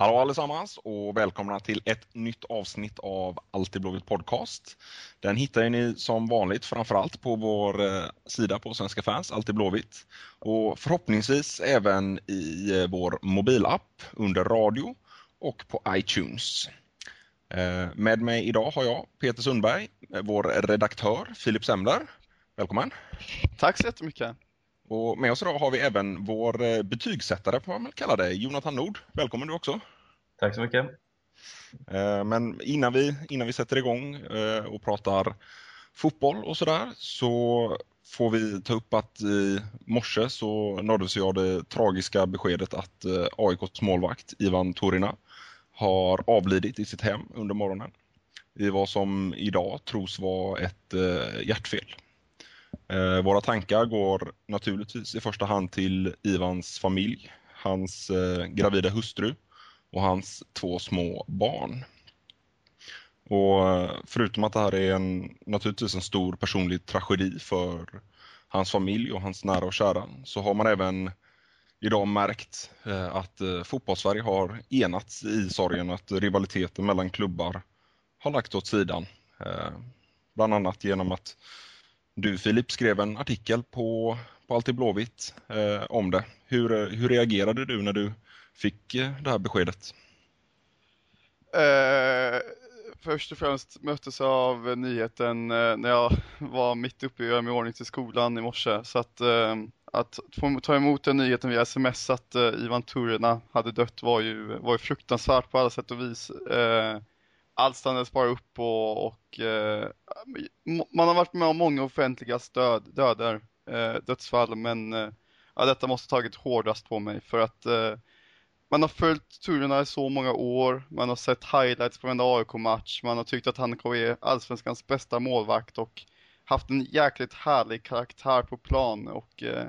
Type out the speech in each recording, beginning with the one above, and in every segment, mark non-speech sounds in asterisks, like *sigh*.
Hallå allesammans och välkomna till ett nytt avsnitt av Alltid Blåvitt Podcast. Den hittar ni som vanligt framförallt på vår eh, sida på Svenska fans, Alltid Blåvitt. Och förhoppningsvis även i eh, vår mobilapp under radio och på iTunes. Eh, med mig idag har jag Peter Sundberg, vår redaktör Filip Semler. Välkommen! Tack så jättemycket! Och med oss idag har vi även vår eh, betygssättare, får man kalla det, Jonathan Nord. Välkommen du också. Tack så mycket. Eh, men innan vi, innan vi sätter igång eh, och pratar fotboll och sådär så får vi ta upp att i morse så nåddes jag det tragiska beskedet att AIKs målvakt Ivan Torina har avlidit i sitt hem under morgonen i vad som idag tros vara ett hjärtfel. Eh, våra tankar går naturligtvis i första hand till Ivans familj, hans eh, gravida hustru och hans två små barn. Och eh, förutom att det här är en, naturligtvis en stor personlig tragedi för hans familj och hans nära och kära så har man även idag märkt eh, att eh, fotbollssverige har enats i sorgen att rivaliteten mellan klubbar har lagt åt sidan. Eh, bland annat genom att du Filip skrev en artikel på, på Alltid Blåvitt eh, om det. Hur, eh, hur reagerade du när du fick eh, det här beskedet? Eh, först och främst möttes jag av nyheten eh, när jag var mitt uppe i att göra mig i ordning till skolan i morse. Så att, eh, att få ta emot den nyheten via sms att eh, Ivan Turina hade dött var ju, var ju fruktansvärt på alla sätt och vis eh, allt stannades bara upp och, och eh, man har varit med om många offentliga stöd, döder, eh, dödsfall men eh, ja, detta måste tagit hårdast på mig för att eh, man har följt turerna i så många år, man har sett highlights på varenda AIK-match, man har tyckt att han är allsvenskans bästa målvakt och haft en jäkligt härlig karaktär på plan och eh,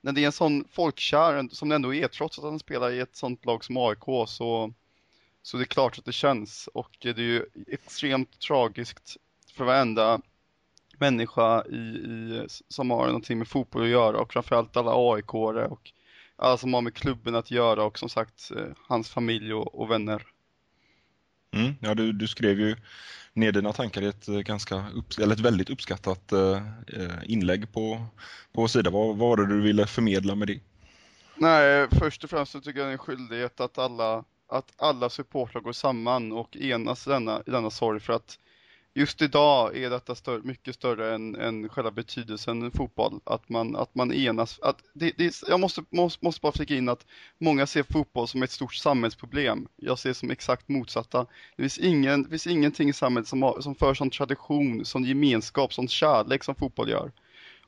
när det är en sån folkkär som det ändå är trots att han spelar i ett sånt lag som AIK så så det är klart att det känns och det är ju extremt tragiskt för varenda människa i, i, som har någonting med fotboll att göra och framförallt alla aik och alla som har med klubben att göra och som sagt eh, hans familj och, och vänner. Mm, ja, du, du skrev ju ner dina tankar i ett, eh, ganska upp, eller ett väldigt uppskattat eh, inlägg på, på sida. Vad, vad var det du ville förmedla med det? Nej, först och främst så tycker jag det är en skyldighet att alla att alla supportrar går samman och enas i denna, i denna sorg för att just idag är detta större, mycket större än, än själva betydelsen fotboll. Att man, att man enas. Att det, det, jag måste, måste, måste bara flika in att många ser fotboll som ett stort samhällsproblem. Jag ser som exakt motsatta. Det finns, ingen, det finns ingenting i samhället som, har, som för sån tradition, sån gemenskap, sån kärlek som fotboll gör.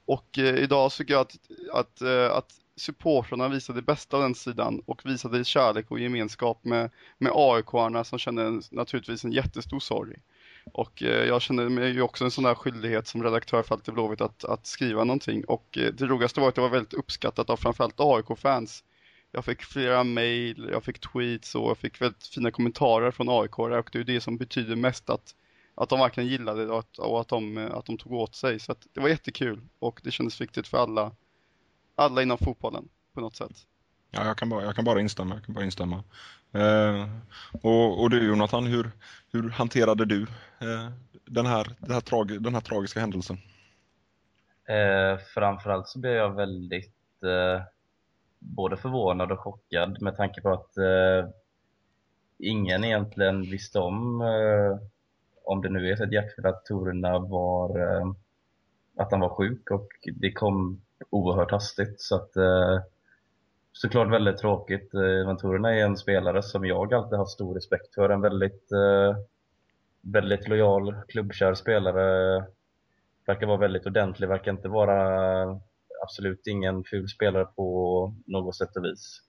Och eh, idag tycker jag att, att, eh, att, att supportrarna visade det bästa av den sidan och visade kärlek och gemenskap med, med AIK-arna som kände naturligtvis en jättestor sorg. Och eh, jag känner mig ju också en sån där skyldighet som redaktör för Alltid Blåvitt att, att skriva någonting. Och eh, det roligaste var att det var väldigt uppskattat av framförallt AIK-fans. Jag fick flera mail, jag fick tweets och jag fick väldigt fina kommentarer från AIK och det är ju det som betyder mest att, att de verkligen gillade det och att, och att, de, att de tog åt sig. Så det var jättekul och det kändes viktigt för alla alla inom fotbollen på något sätt. Ja, jag kan bara, jag kan bara instämma. Jag kan bara instämma. Eh, och, och du Jonathan, hur, hur hanterade du eh, den, här, den, här trag, den här tragiska händelsen? Eh, framförallt så blev jag väldigt eh, både förvånad och chockad med tanke på att eh, ingen egentligen visste om, eh, om det nu är hjärtfel, att var, eh, att han var sjuk och det kom oerhört hastigt. Så att, eh, såklart väldigt tråkigt. Eh, Venturina är en spelare som jag alltid haft stor respekt för. En väldigt, eh, väldigt lojal, klubbkär spelare. Verkar vara väldigt ordentlig, verkar inte vara absolut ingen ful spelare på något sätt och vis.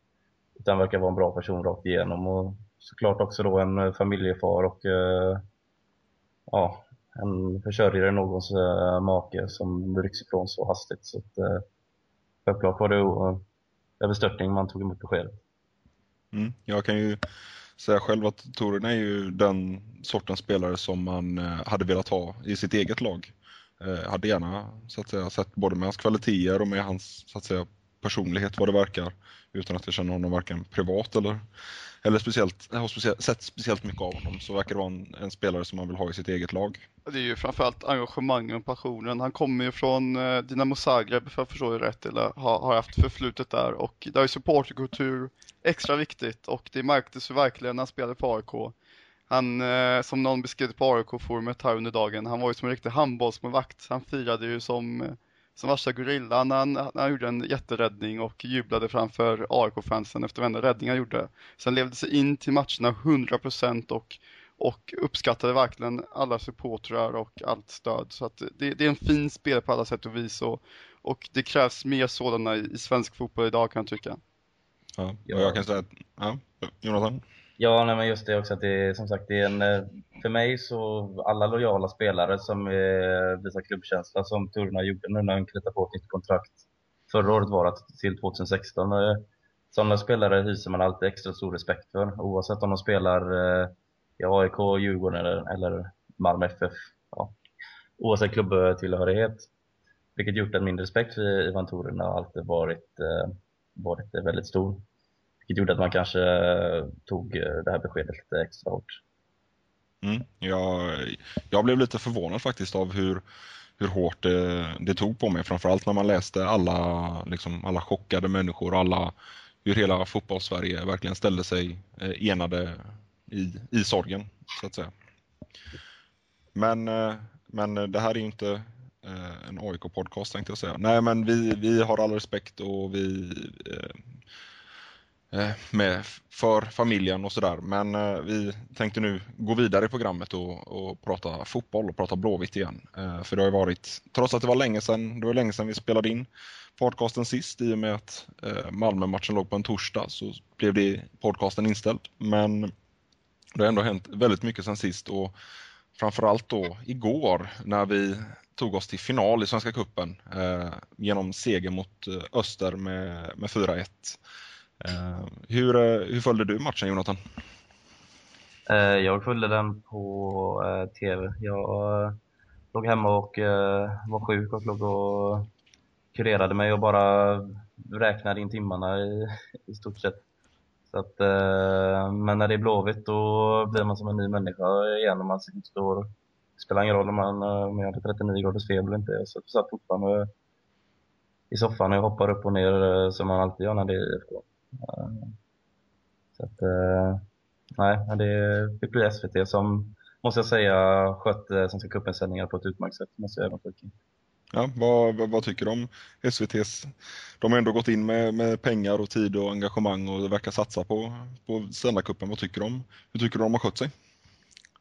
Utan verkar vara en bra person rakt igenom och såklart också då en familjefar och eh, ja, en försörjare någons äh, make som rycks ifrån så hastigt. Så att, äh, självklart var det uh, överstörtning man tog emot beskedet. Mm, jag kan ju säga själv att Torun är ju den sortens spelare som man eh, hade velat ha i sitt eget lag. Eh, hade gärna så att säga, sett både med hans kvaliteter och med hans så att säga, personlighet vad det verkar utan att jag känner honom varken privat eller, eller speciellt, har speciellt, sett speciellt mycket av honom så verkar det vara en, en, spelare som man vill ha i sitt eget lag. Det är ju framförallt engagemanget och passionen. Han kommer ju från eh, Dinamo Zagreb för jag förstår det rätt, eller har, har haft förflutet där och där är supporterkultur extra viktigt och det märktes ju verkligen när han spelade för AIK. Han, eh, som någon beskrev på AIK-forumet här under dagen, han var ju som en riktig handbollsmålvakt. Han firade ju som eh, som värsta gorillan när han, när han gjorde en jätteräddning och jublade framför AIK-fansen efter varenda räddning han gjorde. Sen levde sig in till matcherna 100% och, och uppskattade verkligen alla supportrar och allt stöd. Så att det, det är en fin spel på alla sätt och vis och, och det krävs mer sådana i, i svensk fotboll idag kan jag tycka. Ja, och jag kan säga att, ja, Jonathan? Ja, nej, men just det också att det är som sagt det är en, eh, för mig så alla lojala spelare som eh, visar klubbkänsla som Turna gjorde nu när han kritade på ett nytt kontrakt förra året var att till 2016. Eh, sådana spelare hyser man alltid extra stor respekt för oavsett om de spelar i AIK, Djurgården eller, eller Malmö FF. Ja. Oavsett klubbtillhörighet. Vilket gjort att min respekt för Ivan Turina har alltid varit, varit väldigt stor. Vilket gjorde att man kanske eh, tog eh, det här beskedet lite extra hårt. Mm, jag, jag blev lite förvånad faktiskt av hur, hur hårt det, det tog på mig. Framförallt när man läste alla, liksom, alla chockade människor och alla, hur hela fotbollssverige verkligen ställde sig eh, enade i, i sorgen, så att säga. Men, men det här är ju inte en AIK-podcast tänkte jag säga. Nej, men vi, vi har all respekt och vi Eh, Eh, med, för familjen och sådär. Men eh, vi tänkte nu gå vidare i programmet och, och prata fotboll och prata Blåvitt igen. Eh, för det har varit, trots att det var länge sedan, det var länge sedan vi spelade in podcasten sist i och med att eh, Malmö-matchen låg på en torsdag så blev det podcasten inställd. Men det har ändå hänt väldigt mycket sedan sist och framförallt då igår när vi tog oss till final i Svenska Cupen eh, genom seger mot eh, Öster med, med 4-1. Eh, hur, eh, hur följde du matchen Jonathan? Eh, jag följde den på eh, TV. Jag låg hemma och var sjuk och låg och kurerade mig och bara räknade in timmarna i, i stort sett. Så att, men när det är blåvitt då blir man som en ny människa igen man står det spelar ingen roll om man, om jag hade 39 graders feber eller inte. Jag satt fortfarande i soffan och hoppar upp och ner som man alltid gör när det är IFK. Så att, eh, nej, det det blir SVT som, måste jag säga, skötte Svenska cupens sändningar på ett utmärkt sätt, måste jag även Ja, vad, vad, vad, tycker du om SVTs? De har ändå gått in med, med pengar och tid och engagemang och verkar satsa på, på sändarkuppen. Vad tycker du om? Hur tycker du de har skött sig?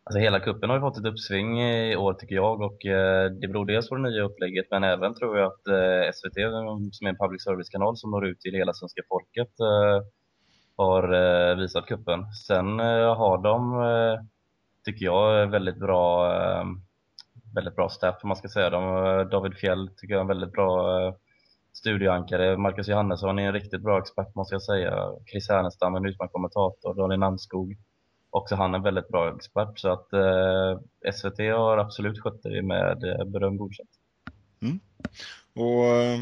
Alltså hela kuppen har ju fått ett uppsving i år tycker jag och eh, det beror dels på det nya upplägget men även tror jag att eh, SVT som är en public service-kanal som når ut till hela svenska folket eh, har eh, visat kuppen. Sen eh, har de, eh, tycker jag, väldigt bra väldigt bra staff om man ska säga. De, David Fjell tycker jag är en väldigt bra studioankare. Marcus Johannesson är en riktigt bra expert måste jag säga. Chris Härnestam en utmärkt kommentator. Daniel Namskog också han är väldigt bra expert så att eh, SVT har absolut skött det med eh, beröm godkänt. Mm. Och eh,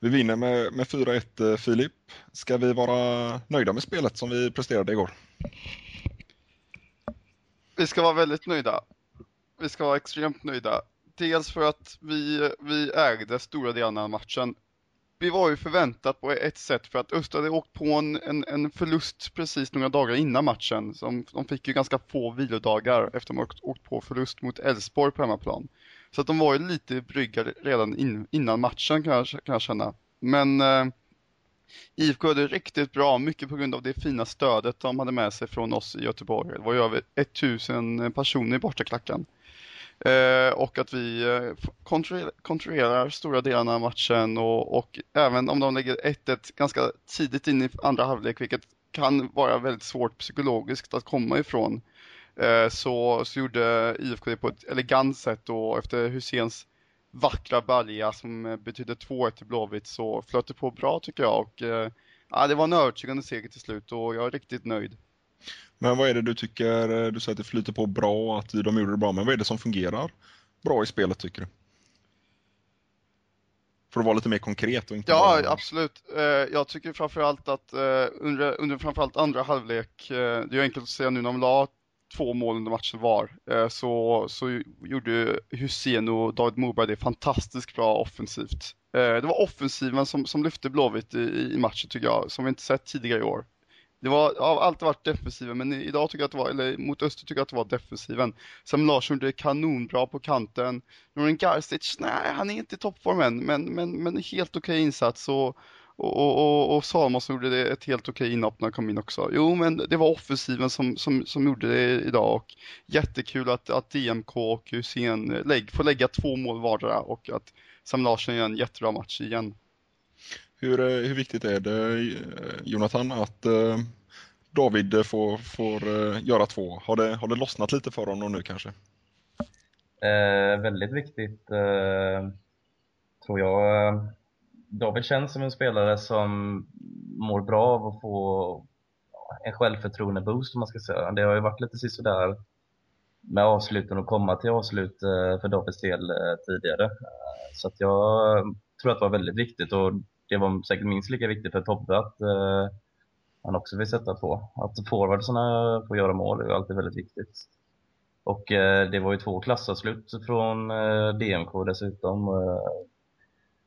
vi vinner med, med 4-1 eh, Filip. Ska vi vara nöjda med spelet som vi presterade igår? Vi ska vara väldigt nöjda. Vi ska vara extremt nöjda. Dels för att vi, vi ägde stora delar av matchen vi var ju förväntat på ett sätt för att Öster hade åkt på en, en, en, förlust precis några dagar innan matchen. Som, de fick ju ganska få vilodagar efter att de åkt på förlust mot Elfsborg på hemmaplan. Så att de var ju lite bryggade redan in, innan matchen kan jag, kan jag känna. Men eh, IFK hade riktigt bra, mycket på grund av det fina stödet de hade med sig från oss i Göteborg. Det var ju över 1000 personer i bortaklacken. Eh, och att vi eh, kontrollerar stora delar av matchen och, och även om de lägger 1-1 ganska tidigt in i andra halvlek, vilket kan vara väldigt svårt psykologiskt att komma ifrån, eh, så, så gjorde IFK det på ett elegant sätt och efter Husens vackra balja som eh, betydde 2-1 till Blåvitt så flöt det på bra tycker jag och eh, ja, det var en övertygande seger till slut och jag är riktigt nöjd. Men vad är det du tycker, du säger att det flyter på bra, att de gjorde det bra, men vad är det som fungerar bra i spelet tycker du? För att vara lite mer konkret och inte Ja, bara... absolut. Eh, jag tycker framförallt att eh, under, under framförallt andra halvlek, eh, det är enkelt att säga nu när de la två mål under matchen var, så, så gjorde Hussein och David Moberg det fantastiskt bra offensivt. Det var offensiven som, som lyfte Blåvitt i, i matchen tycker jag, som vi inte sett tidigare i år. Det var, har alltid varit defensiven, men idag tycker jag att det var, eller mot Öster tycker jag att det var defensiven. Sam Larsson gjorde kanonbra på kanten. Norin Garcic, nej han är inte i toppformen, men, men, men helt okej okay insats. Och, och, och, och Salomonsson gjorde det ett helt okej inhopp när han kom in också. Jo, men det var offensiven som, som, som gjorde det idag och jättekul att, att DMK och Hussein lägg, får lägga två mål vardera och att Sam Larsson gör en jättebra match igen. Hur, eh, hur viktigt är det, eh, Jonathan, att eh, David får, får göra två? Har det, har det lossnat lite för honom nu kanske? Eh, väldigt viktigt, eh, tror jag. David känns som en spelare som mår bra av att få en självförtroende-boost, om man ska säga. Det har ju varit lite sådär med avsluten och komma till avslut för Davids del tidigare. Så att jag tror att det var väldigt viktigt och det var säkert minst lika viktigt för Tobbe att eh, han också vill sätta två. Att forwardsarna får göra mål är alltid väldigt viktigt. Och eh, det var ju två klassavslut från eh, DMK dessutom. Eh,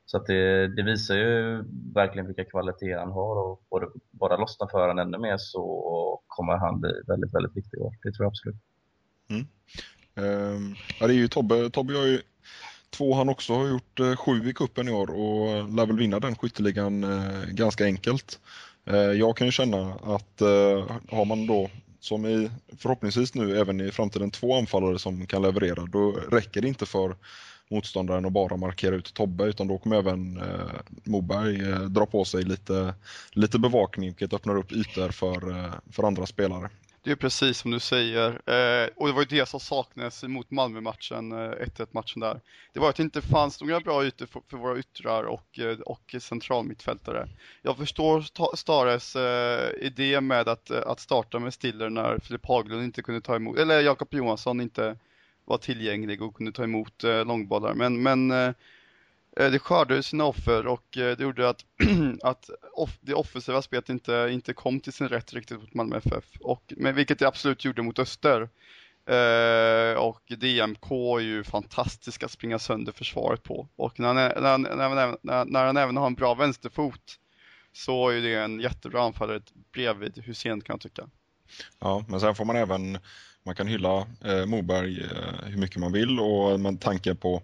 så att det, det, visar ju verkligen vilka kvaliteter han har och både, bara lossna för honom ännu mer så kommer han bli väldigt, väldigt viktig. år. Det tror jag absolut. Mm. Um, ja, det är ju Tobbe, Tobbe har ju två han också har gjort eh, sju i kuppen i år och eh, lär väl vinna den skytteligan eh, ganska enkelt. Eh, jag kan ju känna att eh, har man då som i förhoppningsvis nu även i framtiden två anfallare som kan leverera, då räcker det inte för motståndaren att bara markera ut Tobbe utan då kommer även eh, Moberg eh, dra på sig lite, lite bevakning vilket öppnar upp ytor för, eh, för andra spelare. Det är precis som du säger. Eh, och det var ju det som saknades mot Malmö-matchen, eh, 1-1 matchen där. Det var att det inte fanns några bra ytor för, för våra yttrar och, eh, och centralmittfältare. Jag förstår Stares eh, idé med att, eh, att starta med Stiller när Filip Haglund inte kunde ta emot, eller Jakob Johansson inte var tillgänglig och kunde ta emot eh, långbollar. Men, men Eh, Eh, det skördade sina offer och eh, det gjorde att, *clears throat* att off, det offensiva spelet inte, inte kom till sin rätt riktigt mot Malmö FF. Och, men vilket det absolut gjorde mot Öster. Eh, och DMK är ju fantastisk att springa sönder försvaret på. Och när han, när, han, när, när, när han även har en bra vänsterfot så är det en jättebra anfallare bredvid Hussein kan jag tycka. Ja, men sen får man även, man kan hylla eh, Moberg eh, hur mycket man vill och med tanke på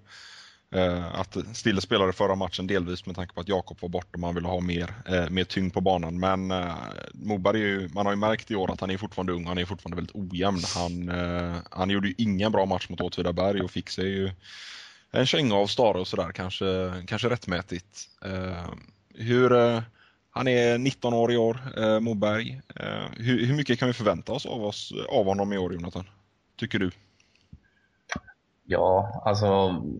Eh, att Stille spelade förra matchen delvis med tanke på att Jakob var borta och man ville ha mer, eh, mer tyngd på banan. Men eh, Moberg, är ju, man har ju märkt i år att han är fortfarande ung, han är fortfarande väldigt ojämn. Han, eh, han gjorde ju ingen bra match mot Åtvidaberg och fick sig ju en känga av Stare och sådär, kanske, kanske rättmätigt. Eh, hur, eh, han är 19 år i år, eh, Moberg. Eh, hur, hur mycket kan vi förvänta oss av, oss av honom i år, Jonathan? Tycker du? Ja, alltså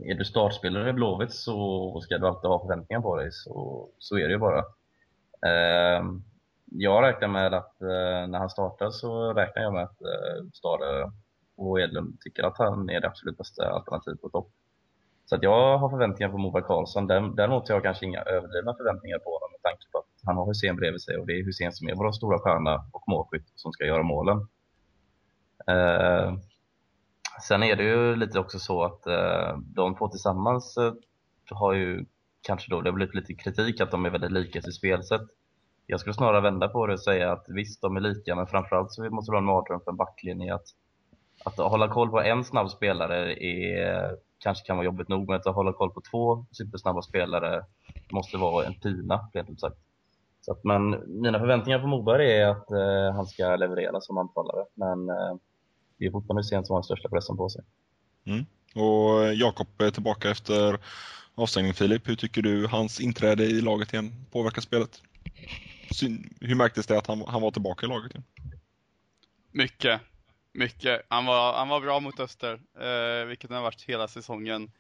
är du startspelare i Blåvitt så ska du alltid ha förväntningar på dig. Så, så är det ju bara. Eh, jag räknar med att eh, när han startar så räknar jag med att eh, Stare och Edlund tycker att han är det absolut bästa alternativet på topp. Så att jag har förväntningar på Moberg Karlsson. Däremot har jag kanske inga överdrivna förväntningar på honom med tanke på att han har Hussein bredvid sig och det är Hussein som är vår stora stjärna och målskytt som ska göra målen. Eh, Sen är det ju lite också så att eh, de två tillsammans eh, har ju kanske då, det har blivit lite kritik att de är väldigt lika till spelsätt. Jag skulle snarare vända på det och säga att visst, de är lika, men framförallt så måste vi ha en mardröm för en backlinje att, att hålla koll på en snabb spelare är, kanske kan vara jobbigt nog, men att hålla koll på två supersnabba spelare måste vara en pina, rent ut sagt. Så att, men mina förväntningar på Moberg är att eh, han ska leverera som anfallare, men eh, det är fortfarande Hysén som har den största pressen på sig. Mm. Och Jakob är tillbaka efter avstängning Filip. Hur tycker du hans inträde i laget igen påverkar spelet? Hur märktes det att han, han var tillbaka i laget igen? Mycket. Mycket. Han var, han var bra mot Öster, eh, vilket han har varit hela säsongen.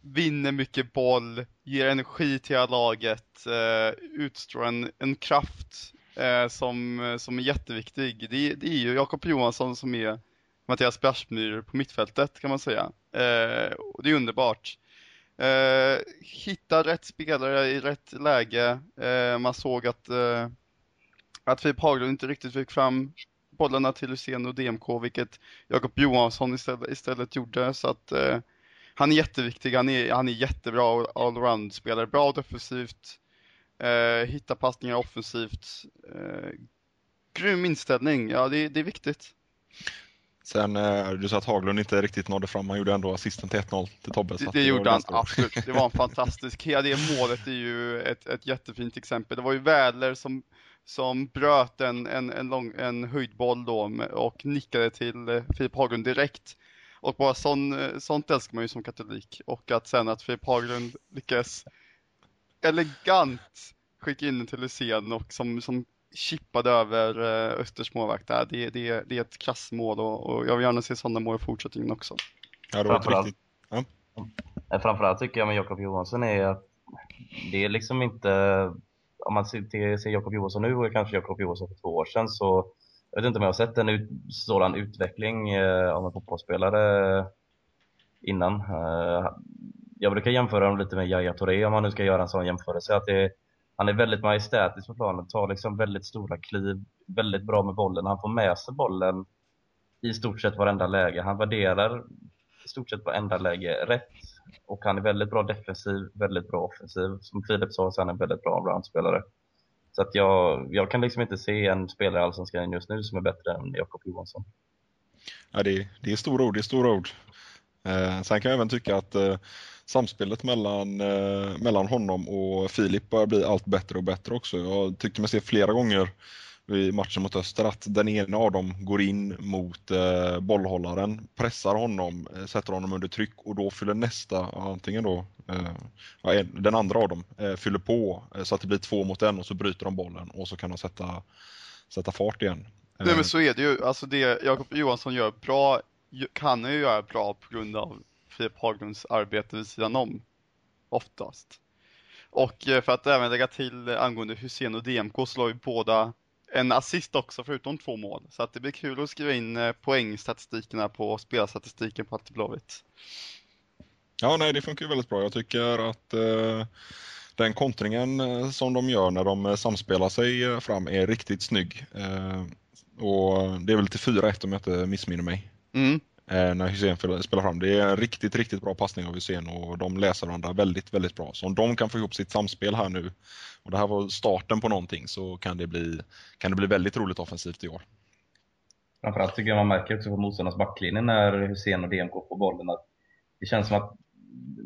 Vinner mycket boll, ger energi till laget, eh, utstrålar en, en kraft eh, som, som är jätteviktig. Det, det är ju Jakob Johansson som är Mattias Bärsmyr på mittfältet kan man säga. Eh, och det är underbart. Eh, hitta rätt spelare i rätt läge. Eh, man såg att, eh, att Filip Haglund inte riktigt fick fram bollarna till Hysén och DMK, vilket Jakob Johansson istället, istället gjorde. Så att eh, han är jätteviktig, han är, han är jättebra allround-spelare, bra defensivt, eh, hitta passningar offensivt, eh, grym inställning, ja det, det är viktigt. Sen, eh, du sa att Haglund inte riktigt nådde fram, han gjorde ändå assisten till 1-0 till Tobbe. Det, det gjorde han absolut, det var en fantastisk, hela det målet är ju ett, ett jättefint exempel. Det var ju Wädler som, som bröt en, en, en, lång, en höjdboll då och nickade till eh, Filip Haglund direkt. Och bara sån, eh, sånt älskar man ju som katolik. Och att sen att Filip Haglund lyckas elegant skicka in den till Hysén och som, som chippade över eh, Östers målvakt där. Det, det, det är ett klassmål och, och jag vill gärna se sådana mål i fortsättningen också. Ja, det var framförallt, riktigt. Ja. Framförallt tycker jag med Jakob Johansson är att det är liksom inte, om man ser, ser Jakob Johansson nu och kanske Jakob Johansson för två år sedan så jag vet inte om jag har sett en ut, sådan utveckling eh, av en fotbollsspelare innan. Eh, jag brukar jämföra honom lite med Yahya Touré om man nu ska göra en sån jämförelse. Att det, han är väldigt majestätisk på planen, tar liksom väldigt stora kliv, väldigt bra med bollen. Han får med sig bollen i stort sett varenda läge. Han värderar i stort sett varenda läge rätt. Och han är väldigt bra defensiv, väldigt bra offensiv. Som Filip sa så är han en väldigt bra allround-spelare. Så att jag, jag kan liksom inte se en spelare i Allsvenskan just nu som är bättre än Jakob Johansson. Ja, det, det är stora ord, det är stora ord. Eh, sen kan jag även tycka att eh, samspelet mellan, eh, mellan honom och Filip börjar bli allt bättre och bättre också. Jag tyckte mig se flera gånger i matchen mot Öster att den ena av dem går in mot eh, bollhållaren, pressar honom, eh, sätter honom under tryck och då fyller nästa, antingen då, eh, den andra av dem, eh, fyller på eh, så att det blir två mot en och så bryter de bollen och så kan de sätta, sätta fart igen. Nej men så är det ju, alltså det Jakob Johansson gör bra, kan han ju göra bra på grund av Filip Haglunds arbete vid sidan om. Oftast. Och eh, för att även lägga till angående Hussein och DMK så la ju båda en assist också förutom två mål. Så att det blir kul att skriva in eh, poängstatistikerna på spelarstatistiken på Blåvitt. Ja, nej, det funkar ju väldigt bra. Jag tycker att eh, den kontringen eh, som de gör när de samspelar sig fram är riktigt snygg. Eh, och det är väl till 4-1 om jag inte missminner mig. Mm eh, Eh, när Hussein spelar fram. Det är en riktigt, riktigt bra passning av Hussein och de läser varandra väldigt, väldigt bra. Så om de kan få ihop sitt samspel här nu och det här var starten på någonting så kan det bli, kan det bli väldigt roligt offensivt i år. Framförallt tycker jag man märker också på motståndarnas backlinje när Hussein och DMK får bollen att det känns som att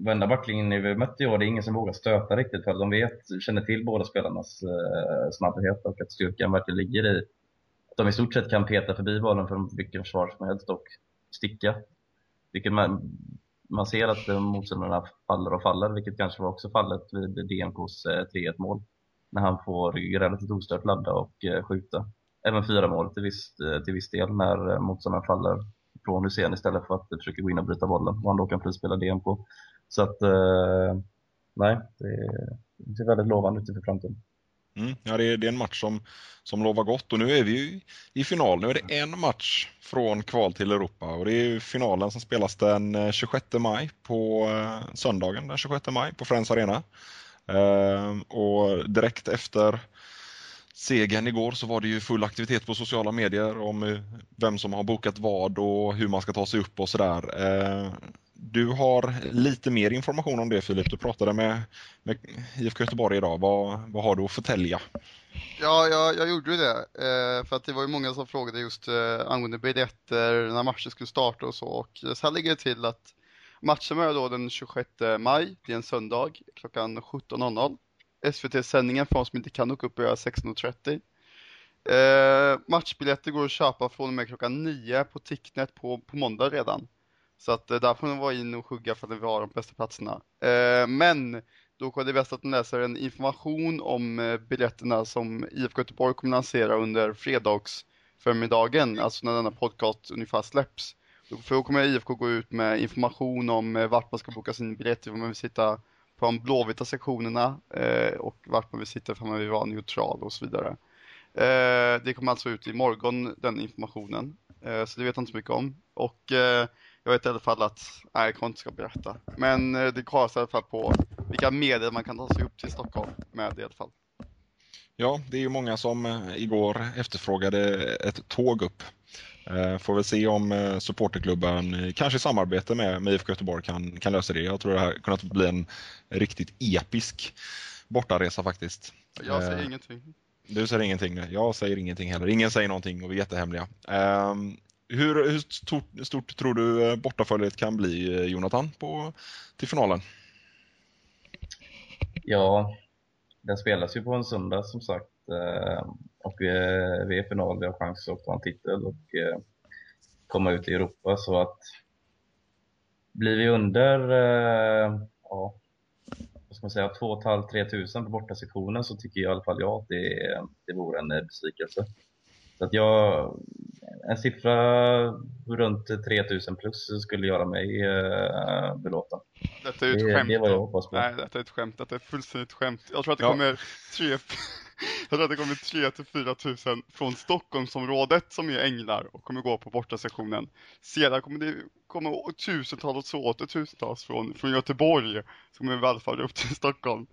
varenda backlinje vi mött i år, det är ingen som vågar stöta riktigt för de vet, känner till båda spelarnas eh, snabbhet och att styrkan verkligen ligger i att de i stort sett kan peta förbi bollen från vilken försvar som helst och sticka. Vilket man, man ser att motståndarna faller och faller, vilket kanske var också fallet vid DMKs 3-1 eh, mål. När han får relativt ostört ladda och eh, skjuta. Även fyra mål till viss, eh, till viss del när motståndaren faller från Hussein istället för att försöka gå in och bryta bollen och han då kan frispela DMK. Så att, nej, det ser väldigt lovande ut inför framtiden. Mm, ja, det är, det är, en match som, som lovar gott och nu är vi ju i final. Nu är det en match från kval till Europa och det är finalen som spelas den eh, 26 maj på eh, söndagen den 26 maj på Friends Arena. Eh, och direkt efter segern igår så var det ju full aktivitet på sociala medier om vem som har bokat vad och hur man ska ta sig upp och sådär du har lite mer information om det Filip. Du pratade med, med IFK Göteborg idag. Vad, vad har du att förtälja? Ja, jag, jag gjorde ju det. Eh, för att det var ju många som frågade just eh, angående biljetter, när matchen skulle starta och så. Och så här ligger det till att matchen är då den 26 maj, det är en söndag, klockan 17.00. SVT-sändningen för oss som inte kan åka upp börjar 16.30. Eh, matchbiljetter går att köpa från och med klockan 9 på Ticknet på, på måndag redan. Så att eh, där får ni vara in och hugga för att vi har de bästa platserna. Eh, men då är det bäst att ni läser en information om eh, biljetterna som IFK Göteborg kommer lansera under fredagsförmiddagen, alltså när denna podcast ungefär släpps. För då kommer IFK gå ut med information om vart man ska boka sin biljett, var man vill sitta på de blåvita sektionerna och vart man vill sitta för man vill vara neutral och så vidare. Det kommer alltså ut i morgon, den informationen. Så det vet jag inte så mycket om. Och jag vet i alla fall att, nej jag kanske inte ska berätta. Men eh, det kallas i alla fall på vilka medel man kan ta sig upp till Stockholm med i alla fall. Ja, det är ju många som eh, igår efterfrågade ett tåg upp. Eh, får väl se om eh, supporterklubben, kanske i samarbete med, med IFK Göteborg, kan, kan lösa det. Jag tror det här kunnat bli en riktigt episk bortaresa faktiskt. Jag säger ingenting. Du säger ingenting, jag säger ingenting heller. Ingen säger någonting och vi är jättehemliga. Um, hur, hur stort, stort, tror du eh, bortaföljet kan bli, eh, Jonathan, på, till finalen? Ja, den spelas ju på en söndag som sagt. Eh, och vi är, vi är i final, vi har chans att ta en titel och komma ut i Europa. Så att blir vi under ja, vad ska man säga, 2 500-3 tusen på bortasektionen så tycker jag i alla fall jag att det, det vore en besvikelse. Så att jag, en siffra runt 3000 plus skulle göra mig eh, belåten. Detta är ju ett det, skämt. Det var jag hoppas på. Nej, detta är ett skämt. Detta är fullständigt skämt. Jag tror att det ja. kommer tre, *laughs* jag tror att det kommer 3 till 4 tusen från Stockholmsområdet som är änglar och kommer gå på bortasektionen. Sedan kommer det komma tusentals och åter tusentals från, från Göteborg som kommer vallfärda upp till Stockholm.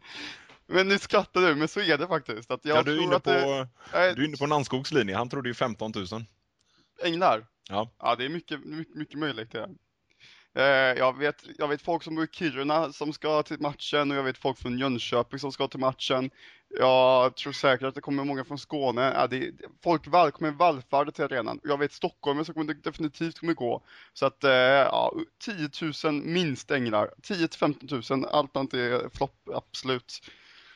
Men nu skrattar du, men så är det faktiskt. Att jag ja, du, är inne på, det, du är inne på Nannskogs linje, han trodde ju 15 000. Änglar? Ja. Ja, det är mycket, mycket, mycket möjligt det. Eh, jag, vet, jag vet folk som bor i Kiruna som ska till matchen och jag vet folk från Jönköping som ska till matchen. Jag tror säkert att det kommer många från Skåne. Ja, det, folk kommer vallfärda till arenan. Jag vet Stockholm som kommer definitivt kommer gå. Så att, eh, ja, 10 000 minst änglar. 10 till 15 000, allt annat är flopp, absolut.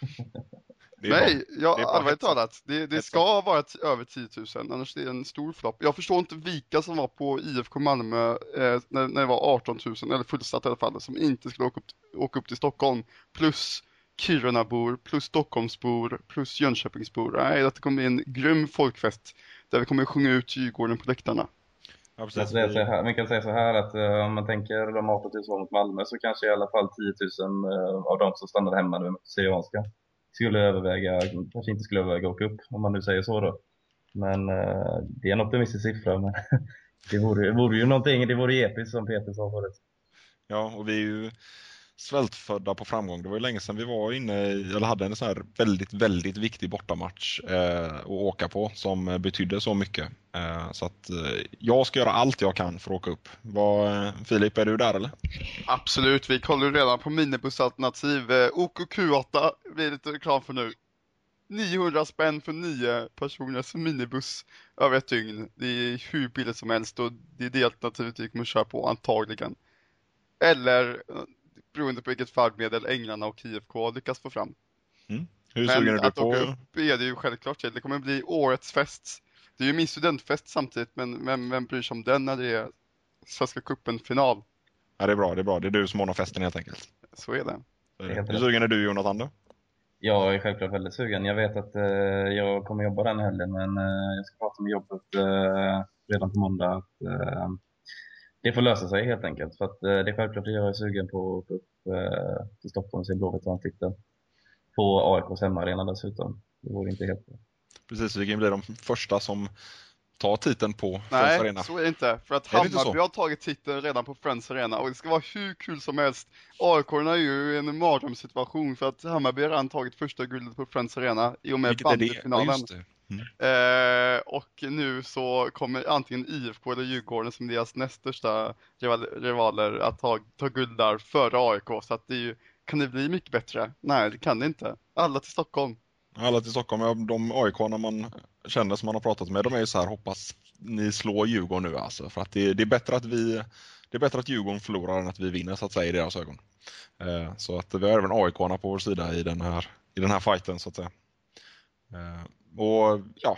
*laughs* Nej, jag, allvarligt talat. Det, det ska vara över 10 000, annars är det en stor flopp. Jag förstår inte vilka som var på IFK Malmö eh, när, när det var 18 000, eller fullsatt i alla fall, som inte skulle åka upp, åka upp till Stockholm. Plus Kirunabor, plus Stockholmsbor, plus Jönköpingsbor. Nej, det kommer bli en grym folkfest där vi kommer sjunga ut Djurgården på läktarna. Ja, precis. Här, man kan säga så här att uh, om man tänker de 18 000 mot Malmö så kanske i alla fall 10 000 uh, av dem som stannade hemma nu med Syrianska skulle överväga, kanske inte skulle överväga att åka upp om man nu säger så då. Men eh, det är en optimistisk siffra. Men *laughs* det, vore, det vore ju någonting, det vore episkt som Peter sa förut. Ja, och vi är ju svältfödda på framgång. Det var ju länge sedan vi var inne i, eller hade en sån här väldigt, väldigt viktig bortamatch eh, att åka på som betydde så mycket. Eh, så att eh, jag ska göra allt jag kan för att åka upp. Var, eh, Filip, är du där eller? Absolut, vi kollar redan på minibussalternativ. Eh, OKQ8 blir lite reklam för nu. 900 spänn för nio personers minibuss över ett dygn. Det är hur billigt som helst och det är det alternativet vi kommer köra på antagligen. Eller eh, beroende på vilket färdmedel Änglarna och IFK lyckas få fram. Mm. Hur sugen är du på? åka upp är det ju självklart till. Det kommer bli årets fest. Det är ju min studentfest samtidigt, men vem, vem bryr sig om den när det är Svenska cupen-final? Ja, det är bra. Det är bra. Det är du som ordnar festen helt enkelt. Så är det. Hur sugen är du, Jonathan? Då? Jag är självklart väldigt sugen. Jag vet att eh, jag kommer jobba den helgen, men eh, jag ska prata med jobbet eh, redan på måndag. Att, eh, det får lösa sig helt enkelt. För att, eh, det är självklart att jag är sugen på att upp eh, till Stockholm och se Blåvitt ta en titel. På AIKs hemmaarena dessutom. Det vore inte helt bra. Precis, vi kan bli de första som tar titeln på Nej, Friends Arena. Nej, så är det inte. För att Hammarby har tagit titeln redan på Friends Arena och det ska vara hur kul som helst. AIK är ju i en mardrömssituation för att Hammarby har redan tagit första guldet på Friends Arena i och med bandyfinalen. Mm. Eh, och nu så kommer antingen IFK eller Djurgården som deras näst största rival rivaler att ta, ta guld där före AIK. Så att det ju, kan det bli mycket bättre? Nej, det kan det inte. Alla till Stockholm. Alla till Stockholm. Ja, de aik man känner som man har pratat med, de är ju så här, hoppas ni slår Djurgården nu alltså. För att det, det, är bättre att vi, det är bättre att Djurgården förlorar än att vi vinner så att säga i deras ögon. Eh, så att vi har även aik på vår sida i den här, i den här fighten så att säga. Eh, och ja,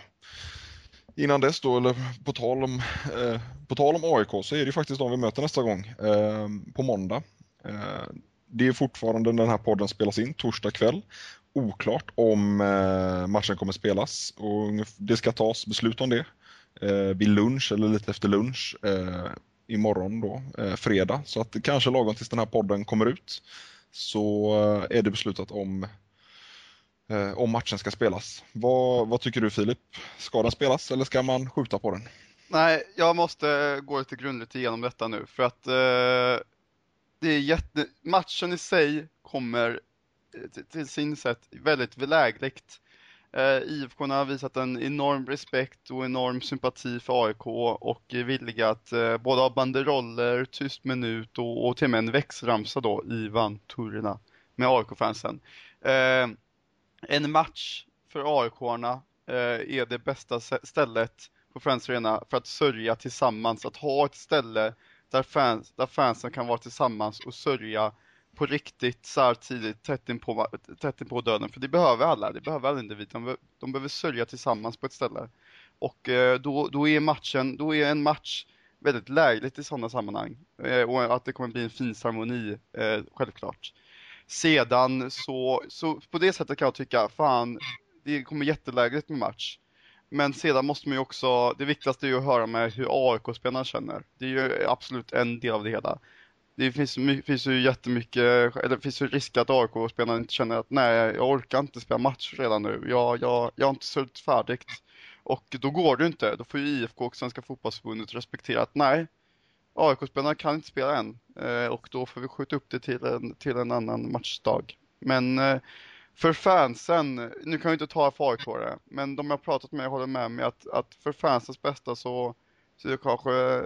innan dess då, eller på tal om, eh, på tal om AIK så är det faktiskt de vi möter nästa gång eh, på måndag. Eh, det är fortfarande den här podden spelas in torsdag kväll. Oklart om eh, matchen kommer spelas och det ska tas beslut om det eh, vid lunch eller lite efter lunch eh, imorgon då, eh, fredag. Så att kanske lagom tills den här podden kommer ut så eh, är det beslutat om eh, om matchen ska spelas. Vad, vad tycker du Filip? Ska den spelas eller ska man skjuta på den? Nej, jag måste gå lite grundligt igenom detta nu för att eh, det är jätte... matchen i sig kommer eh, till, till sin sätt väldigt belägligt. Eh, IFK har visat en enorm respekt och enorm sympati för AIK och är villiga att eh, både ha banderoller, tyst minut och, och till och med en växtramsa då, Ivan Turina, med AIK-fansen. Eh, en match för AIK-arna eh, är det bästa stället på Friends Arena för att sörja tillsammans, att ha ett ställe där, fans, där fansen kan vara tillsammans och sörja på riktigt så här tidigt, tätt inpå tätt döden. För det behöver alla, det behöver alla individer. De, de behöver sörja tillsammans på ett ställe. Och eh, då, då är matchen, då är en match väldigt lägligt i sådana sammanhang. Eh, och att det kommer bli en fin ceremoni, eh, självklart. Sedan så, så på det sättet kan jag tycka, fan, det kommer jättelägligt med match. Men sedan måste man ju också, det viktigaste är ju att höra med hur AIK-spelarna känner. Det är ju absolut en del av det hela. Det finns, finns ju jättemycket, eller det finns ju risk att AIK-spelarna inte känner att nej, jag orkar inte spela match redan nu. Jag, jag, jag har inte suttit färdigt. Och då går det inte. Då får ju IFK och Svenska fotbollsförbundet respektera att nej, AIK-spelarna kan inte spela än. Eh, och då får vi skjuta upp det till en, till en annan matchdag. Men eh, för fansen, nu kan jag inte ta för AIK det, men de jag pratat med håller med mig att, att för fansens bästa så, så är kanske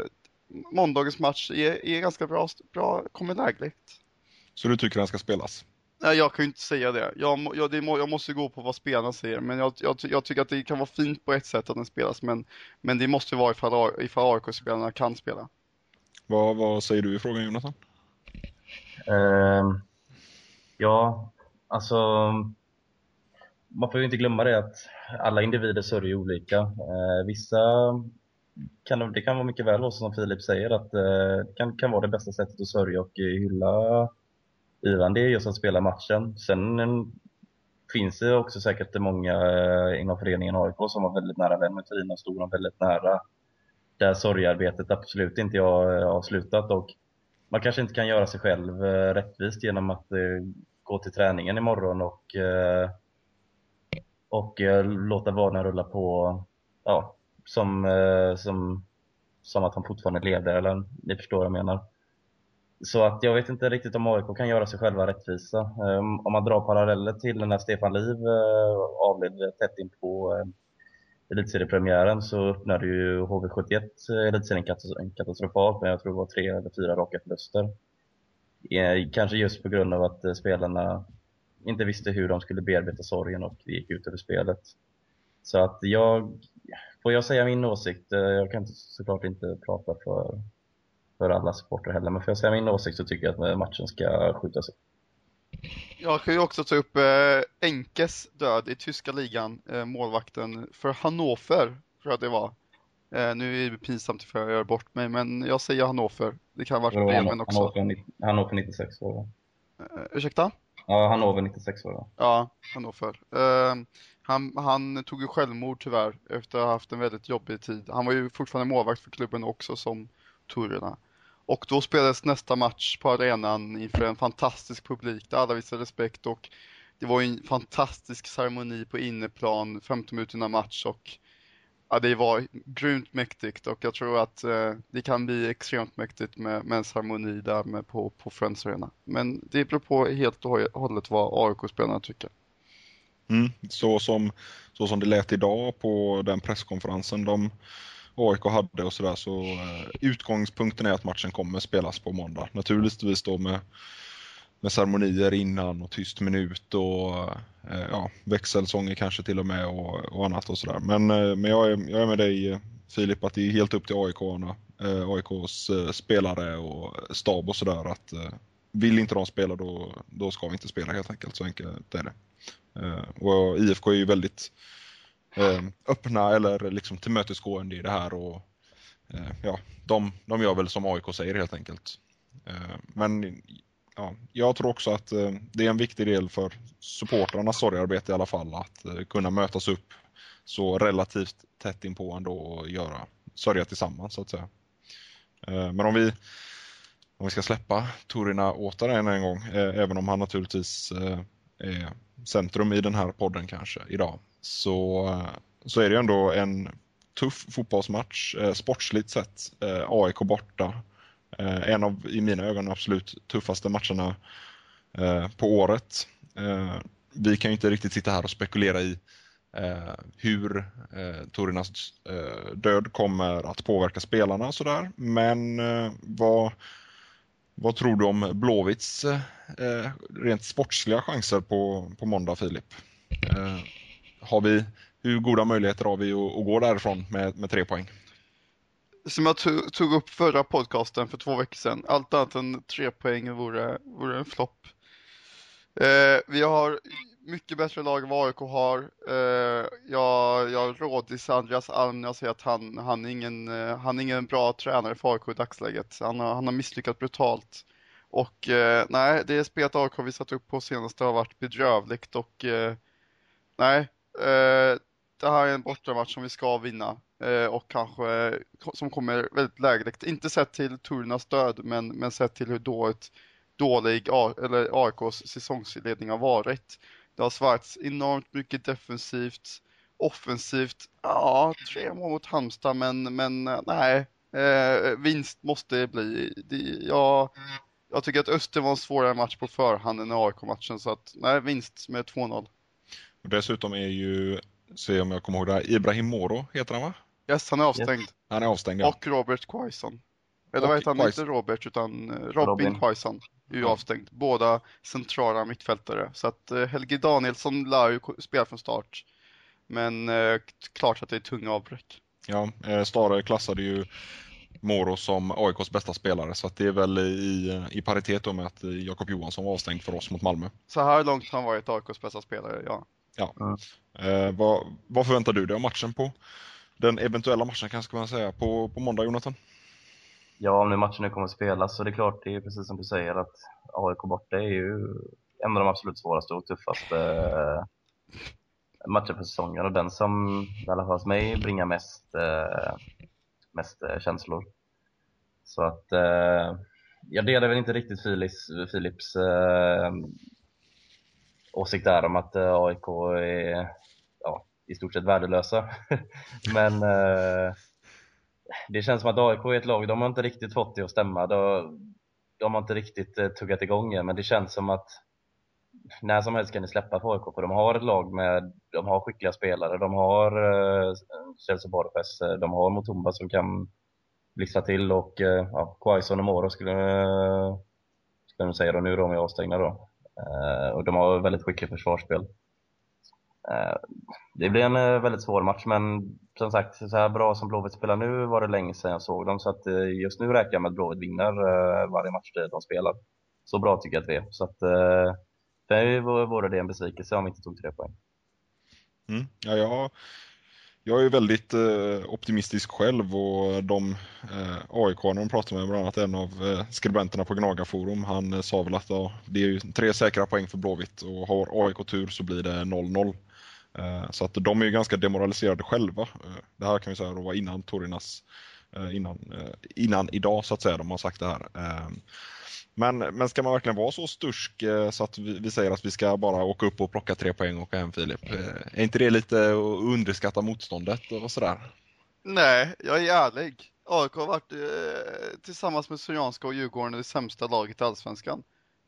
måndagens match är, är ganska bra, bra, kommer lägligt. Så du tycker den ska spelas? Nej, jag kan ju inte säga det. Jag, jag, det må, jag måste gå på vad spelarna säger, men jag, jag, jag, tycker att det kan vara fint på ett sätt att den spelas, men, men det måste vara ifall, ifall AIK-spelarna kan spela. Vad, vad säger du i frågan, Jonathan? Uh, ja, Alltså, man får ju inte glömma det att alla individer sörjer olika. Uh, vissa kan, det kan vara mycket väl också som Filip säger att det det kan, kan vara det bästa sättet att sörja och hylla Ivan, det är just att spela matchen. Sen en, finns det också säkert många inom föreningen AIK som var väldigt nära vän med Tina Storan, väldigt nära där sorgearbetet absolut inte är eh, avslutat och man kanske inte kan göra sig själv eh, rättvist genom att eh, gå till träningen imorgon och, och låta vardagen rulla på ja, som, som, som att han fortfarande levde, eller ni förstår vad jag menar. Så att jag vet inte riktigt om AIK kan göra sig själva rättvisa. Ehm, om man drar paralleller till när Stefan Liv avled tätt in på elitseriepremiären så öppnade ju HV71 eh, elitserien katastrofalt men jag tror det var tre eller fyra raka förluster. Eh, kanske just på grund av att eh, spelarna inte visste hur de skulle bearbeta sorgen och det gick ut över spelet. Så att jag, får jag säga min åsikt, jag kan såklart inte prata för, för alla supporter heller, men får jag säga min åsikt så tycker jag att matchen ska skjutas upp. Jag kan ju också ta upp eh, Enkes död i tyska ligan, eh, målvakten för Hannover, tror jag det var. Eh, nu är det pinsamt för jag gör bort mig, men jag säger Hannover. Det kan ha varit Bremen också. Hannover, Hannover 96 var det. Uh, ursäkta? Ja, Hannover 96 var det. Ja, Hannover. Uh, han, han tog ju självmord tyvärr efter att ha haft en väldigt jobbig tid. Han var ju fortfarande målvakt för klubben också som Turerna. Och då spelades nästa match på arenan inför en fantastisk publik där alla visade respekt och det var en fantastisk ceremoni på inneplan 15 minuter innan match och Ja, det var grymt mäktigt och jag tror att eh, det kan bli extremt mäktigt med, med en ceremoni där med på, på Friends Arena. Men det beror på helt och hållet vad AIK-spelarna tycker. Mm, så, som, så som det lät idag på den presskonferensen de AIK hade och sådär så eh, utgångspunkten är att matchen kommer spelas på måndag. Naturligtvis då med med ceremonier innan och tyst minut och eh, ja, växelsånger kanske till och med och, och annat och sådär. Men, eh, men jag, är, jag är med dig Filip att det är helt upp till AIK, eh, AIKs eh, spelare och stab och sådär att eh, vill inte de spela då, då ska vi inte spela helt enkelt, så enkelt är det. Eh, och IFK är ju väldigt Eh, öppna eller liksom tillmötesgående i det här och eh, ja, de, de gör väl som AIK säger helt enkelt. Eh, men ja, jag tror också att eh, det är en viktig del för supportrarnas sorgarbete i alla fall att eh, kunna mötas upp så relativt tätt inpå ändå och göra sörja tillsammans så att säga. Eh, men om vi, om vi ska släppa Torina återigen en gång, även om han naturligtvis är centrum i den här podden kanske idag, så, så är det ju ändå en tuff fotbollsmatch, eh, sportsligt sett. Eh, AIK borta. Eh, en av, i mina ögon, absolut tuffaste matcherna eh, på året. Eh, vi kan ju inte riktigt sitta här och spekulera i eh, hur eh, Torinas eh, död kommer att påverka spelarna och sådär. Men eh, vad, vad tror du om Blåvitts eh, rent sportsliga chanser på, på måndag, Filip? Har vi, hur goda möjligheter har vi att, att gå därifrån med, med tre poäng? Som jag tog upp förra podcasten för två veckor sedan, allt annat än tre poäng vore, vore en flopp. Eh, vi har mycket bättre lag än vad AIK har. Eh, jag, jag rådis Andreas Alm när jag säger att han, han, är ingen, eh, han är ingen bra tränare för AIK i dagsläget. Han har, han har misslyckats brutalt. Och eh, nej, det spelet AIK vi satt upp på senaste har varit bedrövligt och eh, nej, Eh, det här är en bortamatch som vi ska vinna eh, och kanske eh, som kommer väldigt lägligt. Inte sett till Turnas död, men, men sett till hur dåligt dålig eller AIKs säsongsledning har varit. Det har svarats enormt mycket defensivt, offensivt. Ja, tre mål mot Halmstad, men, men eh, nej, eh, vinst måste det bli. Det, ja, jag tycker att Öster var en svårare match på förhand än AIK-matchen, så att nej, vinst med 2-0. Dessutom är ju, se om jag kommer ihåg det här, Ibrahim Moro heter han va? Yes, han är avstängd. Yes. Han är avstängd, ja. Och Robert Quaison. Eller vad heter han? Inte Robert, utan eh, Robin, Robin. Quaison är ju avstängd. Båda centrala mittfältare. Så att eh, Helge Danielsson lär ju spela från start. Men eh, klart att det är tunga avbräck. Ja, eh, Stare klassade ju Moro som AIKs bästa spelare så att det är väl i, i paritet då med att Jakob Johansson var avstängd för oss mot Malmö. Så här långt har han varit AIKs bästa spelare, ja. Ja. Eh, vad, vad förväntar du dig av matchen på? Den eventuella matchen kanske man säga på, på måndag Jonathan? Ja, om nu matchen nu kommer att spelas så det är klart, det är precis som du säger att AIK borta är ju en av de absolut svåraste och tuffaste eh, matcher på säsongen och den som i alla fall hos mig bringar mest, eh, mest eh, känslor. Så att jag delar väl inte riktigt Philips, Philips åsikt där om att eh, AIK är ja, i stort sett värdelösa. *laughs* Men eh, det känns som att AIK är ett lag, de har inte riktigt fått det att stämma. De, de har inte riktigt eh, tuggat igång än, men det känns som att när som helst kan ni släppa på AIK, för de har ett lag med, de har skickliga spelare, de har eh, Chelsea Borges, eh, de har motumba som kan blixtra till och eh, ja, Quaison och Moro skulle, skulle jag säga då, nu är de avstängda då. Eh, och de har väldigt skickligt försvarsspel. Eh, det blir en eh, väldigt svår match, men som sagt, så här bra som Blåvitt spelar nu var det länge sedan jag såg dem, så att just nu räknar jag med att Blåvitt vinner varje match de spelar. Så bra tycker jag att det är. Så att, för mig vore det en besvikelse om vi inte tog tre poäng. Mm. Ja, jag, jag är väldigt eh, optimistisk själv och de eh, aik de pratade med, bland annat en av eh, skribenterna på Gnagarforum, han eh, sa väl att ja, det är ju tre säkra poäng för Blåvitt och har AIK tur så blir det 0-0. Eh, så att de är ju ganska demoraliserade själva. Eh, det här kan vi säga då var innan Torinas, eh, innan, eh, innan idag så att säga, de har sagt det här. Men, men ska man verkligen vara så stursk så att vi, vi, säger att vi ska bara åka upp och plocka tre poäng och åka hem Filip? Är inte det lite att underskatta motståndet och sådär? Nej, jag är ärlig. AIK har varit eh, tillsammans med Syrianska och Djurgården det sämsta laget i Allsvenskan.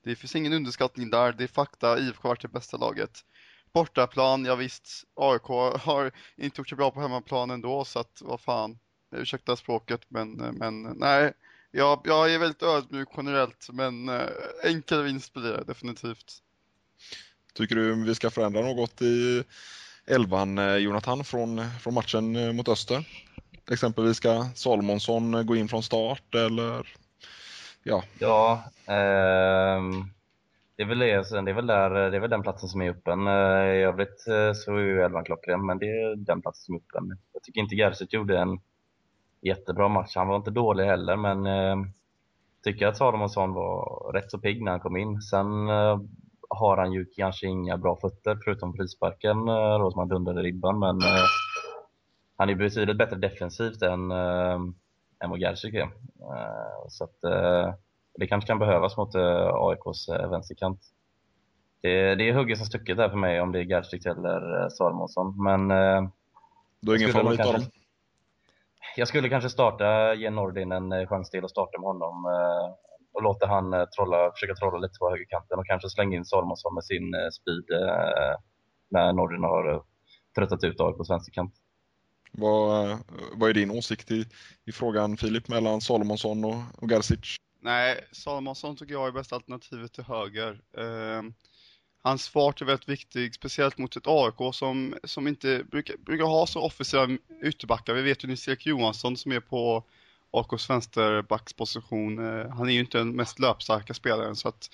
Det finns ingen underskattning där, det är fakta. IFK har varit det bästa laget bortaplan, ja visst, AIK har inte gjort sig bra på hemmaplan ändå så att vad fan, ursäkta språket men, men nej, jag, jag är väldigt ödmjuk generellt men äh, enkel vinst blir det definitivt. Tycker du vi ska förändra något i elvan, eh, Jonathan, från, från matchen eh, mot Öster? Exempelvis ska Salomonsson gå in från start eller? Ja, ja ähm det är väl det, det är väl, där, det är väl den platsen som är öppen. Eh, I övrigt eh, så är ju elvan klockren, men det är den platsen som är öppen. Jag tycker inte Gerzic gjorde en jättebra match. Han var inte dålig heller, men eh, tycker att Salomonsson var rätt så pigg när han kom in. Sen eh, har han ju kanske inga bra fötter förutom frisparken eh, då som han dundrade ribban, men eh, han är betydligt bättre defensivt än, eh, än vad Gerzic är. Eh, så att, det kanske kan behövas mot eh, AIKs eh, vänsterkant. Det, det är hugget som stucket där för mig om det är Gerstrik eller eh, Salomonsson. Men du har ingen favorit av dem? Jag skulle kanske starta, ge Nordin en chans till att starta med honom och låta han trolla, försöka trolla lite på högerkanten och kanske slänga in Salomonsson med sin speed när Nordin har tröttat ut AIK på vänsterkant. Vad, vad är din åsikt i, i frågan Filip mellan Salomonsson och, och Garcic? Nej, Salomonsson tycker jag är bästa alternativet till höger. Eh, hans fart är väldigt viktig, speciellt mot ett AIK som, som inte brukar, brukar ha så offensiva ytterbackar. Vi vet ju Nils-Erik Johansson som är på AIKs vänsterbacksposition. Eh, han är ju inte den mest löpstarka spelaren så att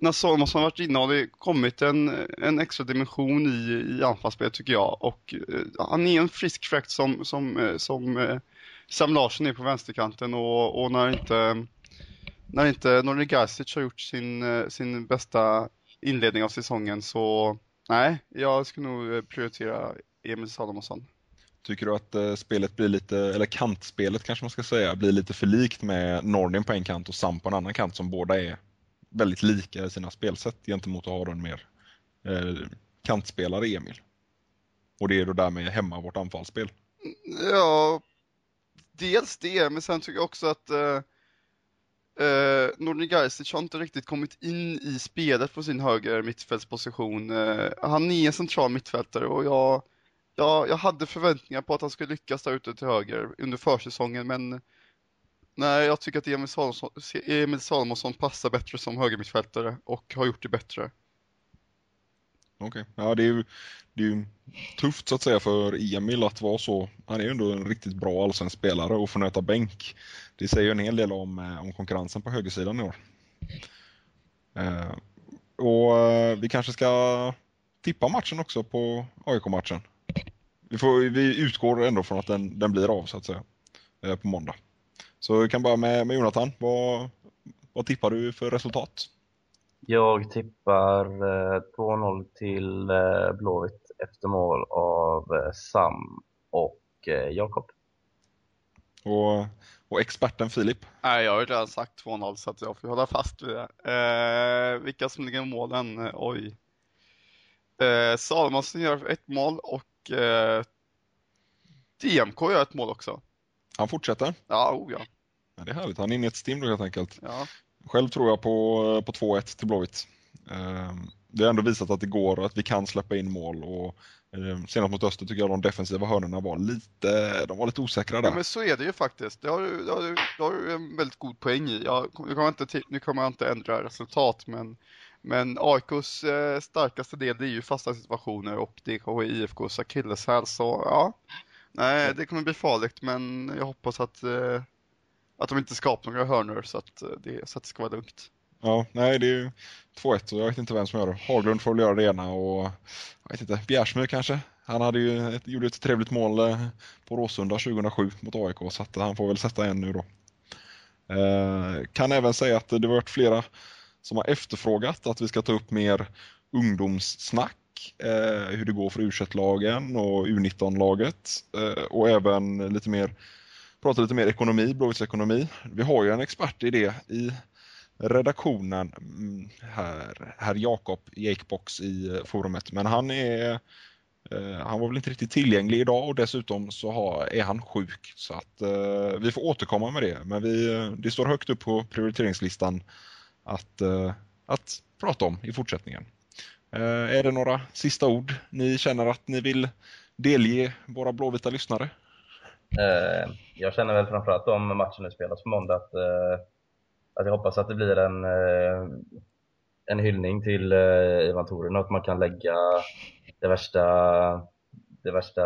när har varit inne har det kommit en, en extra dimension i, i anfallsspelet tycker jag. Och eh, han är en frisk fräkt som, som, eh, som eh, Sam Larsson är på vänsterkanten och, och när inte när inte Nordi Garcic har gjort sin, eh, sin bästa inledning av säsongen så nej, jag skulle nog prioritera Emil Salomonsson. Tycker du att eh, spelet blir lite, eller kantspelet kanske man ska säga, blir lite för likt med Nordin på en kant och Sam på en annan kant som båda är väldigt lika i sina spelsätt gentemot att ha en mer eh, kantspelare Emil. Och det är då därmed hemma vårt anfallsspel. Ja, dels det, men sen tycker jag också att eh, eh, Nordin Garcic har inte riktigt kommit in i spelet på sin höger mittfältsposition. Eh, han är en central mittfältare och jag, jag, jag hade förväntningar på att han skulle lyckas där ute till höger under försäsongen men Nej, jag tycker att Emil Salomonsson, Emil Salomonsson passar bättre som högermittfältare och har gjort det bättre. Okej, okay. ja det är ju det är ju tufft så att säga för Emil att vara så. Han är ju ändå en riktigt bra allsvensk spelare och får nöta bänk. Det säger ju en hel del om, eh, om konkurrensen på högersidan i år. Eh, och eh, vi kanske ska tippa matchen också på AIK-matchen. Vi, vi utgår ändå från att den, den blir av så att säga eh, på måndag. Så vi kan börja med, med Jonathan. Vad, vad tippar du för resultat? Jag tippar eh, 2-0 till eh, Blåvitt efter mål av eh, Sam och eh, Jakob. Och, och experten Filip? Nej, jag har ju redan sagt 2-0 så att jag får hålla fast vid det. Eh, vilka som ligger i målen? Eh, oj. Eh, Salomonsson gör ett mål och eh, DMK gör ett mål också. Han fortsätter? Ja, oh ja. ja. Det är härligt, han är inne i ett stim då helt enkelt. Ja. Själv tror jag på, på 2-1 till Blåvitt. Ehm, det har ändå visat att det går och att vi kan släppa in mål och ehm, senast mot Öster tycker jag de defensiva hörnorna var lite, de var lite osäkra där. Ja men så är det ju faktiskt. Det har du, det har det har en väldigt god poäng i. Jag, nu, kommer jag inte, nu kommer jag inte ändra resultat men, men AIKs eh, starkaste del det är ju fasta situationer och det är IFKs akilleshäl så ja. Nej, det kommer bli farligt men jag hoppas att, eh, att de inte skapar några hörnor så att, eh, det, så att det ska vara lugnt. Ja, nej det är ju 2-1 och jag vet inte vem som gör det. Haglund får väl göra det ena och jag vet inte, Bjärsmyr kanske. Han hade ju ett, gjorde ett trevligt mål eh, på Råsunda 2007 mot AIK så att han får väl sätta en nu då. Eh, kan även säga att det har varit flera som har efterfrågat att vi ska ta upp mer ungdomssnack eh, hur det går för u lagen och U19-laget eh, och även lite mer prata lite mer ekonomi, Blåvitts ekonomi. Vi har ju en expert i det i redaktionen, mm, här, herr Jakob Jakebox i eh, forumet, men han är eh, han var väl inte riktigt tillgänglig idag och dessutom så har, är han sjuk så att eh, vi får återkomma med det. Men vi, eh, det står högt upp på prioriteringslistan att, eh, att prata om i fortsättningen. Eh, är det några sista ord ni känner att ni vill delge våra blåvita lyssnare? Eh, jag känner väl framförallt om matchen nu spelas på måndag att, eh, att jag hoppas att det blir en, eh, en hyllning till eh, Ivan Torin och att man kan lägga det värsta, det värsta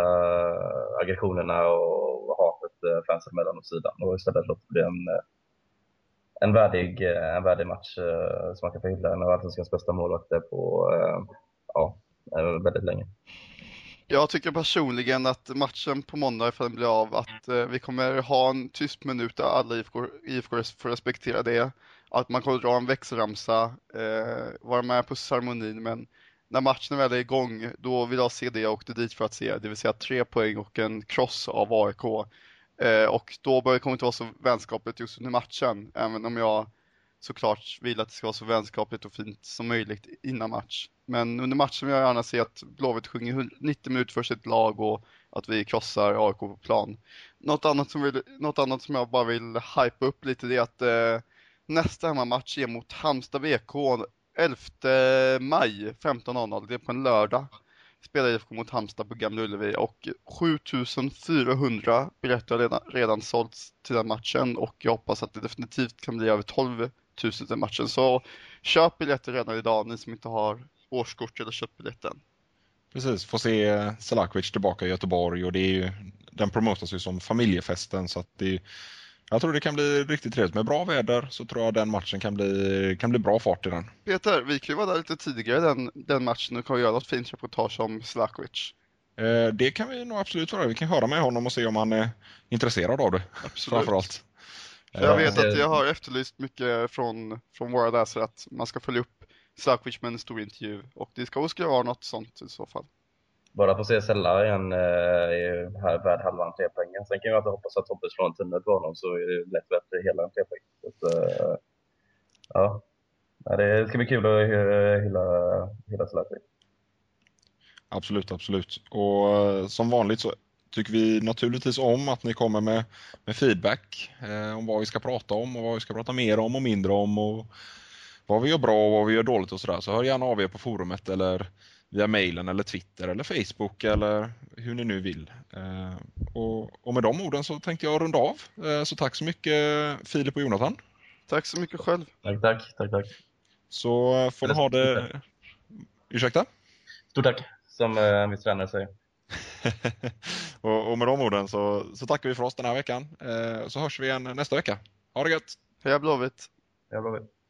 aggressionerna och hatet eh, fansen mellan åt sidan och istället låta det bli en en värdig, en värdig match som man kan få hylla en av allsvenskans bästa målvakter på ja, väldigt länge. Jag tycker personligen att matchen på måndag, ifall den blir av, att eh, vi kommer ha en tyst minut där alla IFK, IFK får respektera det. Att man kommer dra en växelramsa, eh, vara med på ceremonin, men när matchen väl är igång, då vill jag se det jag åkte dit för att se, det vill säga tre poäng och en kross av AIK. Eh, och då börjar det inte vara så vänskapligt just under matchen, även om jag såklart vill att det ska vara så vänskapligt och fint som möjligt innan match. Men under matchen vill jag gärna se att Blåvitt sjunger 90 minuter för sitt lag och att vi krossar AIK på plan. Något annat som, vill, något annat som jag bara vill hypa upp lite det är att eh, nästa hemmamatch är mot Halmstad BK 11 maj 15.00. Det är på en lördag. Spelar IFK mot Halmstad på Gamla Ullevi och 7400 biljetter har redan, redan sålts till den matchen och jag hoppas att det definitivt kan bli över 12 000 till matchen. Så köp biljetter redan idag, ni som inte har årskort eller köpt biljetten. Precis, få se Selakovic tillbaka i Göteborg och det är ju, den promotas ju som familjefesten så att det jag tror det kan bli riktigt trevligt. Med bra väder så tror jag den matchen kan bli, kan bli bra fart i den. Peter, vi kan ju vara där lite tidigare den, den matchen och kan göra något fint reportage om Selakovic. Eh, det kan vi nog absolut vara. Vi kan höra med honom och se om han är intresserad av det. Absolut. Framförallt. Jag vet att jag har efterlyst mycket från, från våra läsare att man ska följa upp Selakovic med en stor intervju och det ska också vara något sånt i så fall. Bara se Sella igen eh, är här värd halva entrépengen. Sen kan jag alltid hoppas att Tobbe slår en tunnel på honom så är det lätt värt hela entrépengen. Eh, ja, det ska bli kul att hylla, hylla Selakovic. Absolut, absolut. Och eh, som vanligt så tycker vi naturligtvis om att ni kommer med, med feedback eh, om vad vi ska prata om och vad vi ska prata mer om och mindre om och vad vi gör bra och vad vi gör dåligt och sådär. Så hör gärna av er på forumet eller via mejlen eller Twitter eller Facebook eller hur ni nu vill. Eh, och, och, med de orden så tänkte jag runda av. Eh, så tack så mycket Filip och Jonathan. Tack så mycket själv. Tack, tack, tack, tack. Så får ni ha det... Ursäkta? Stort tack, som en viss tränare säger. *laughs* och, och, med de orden så, så tackar vi för oss den här veckan. Eh, så hörs vi igen nästa vecka. Ha det gött! Heja Blåvitt! Heja Blåvitt!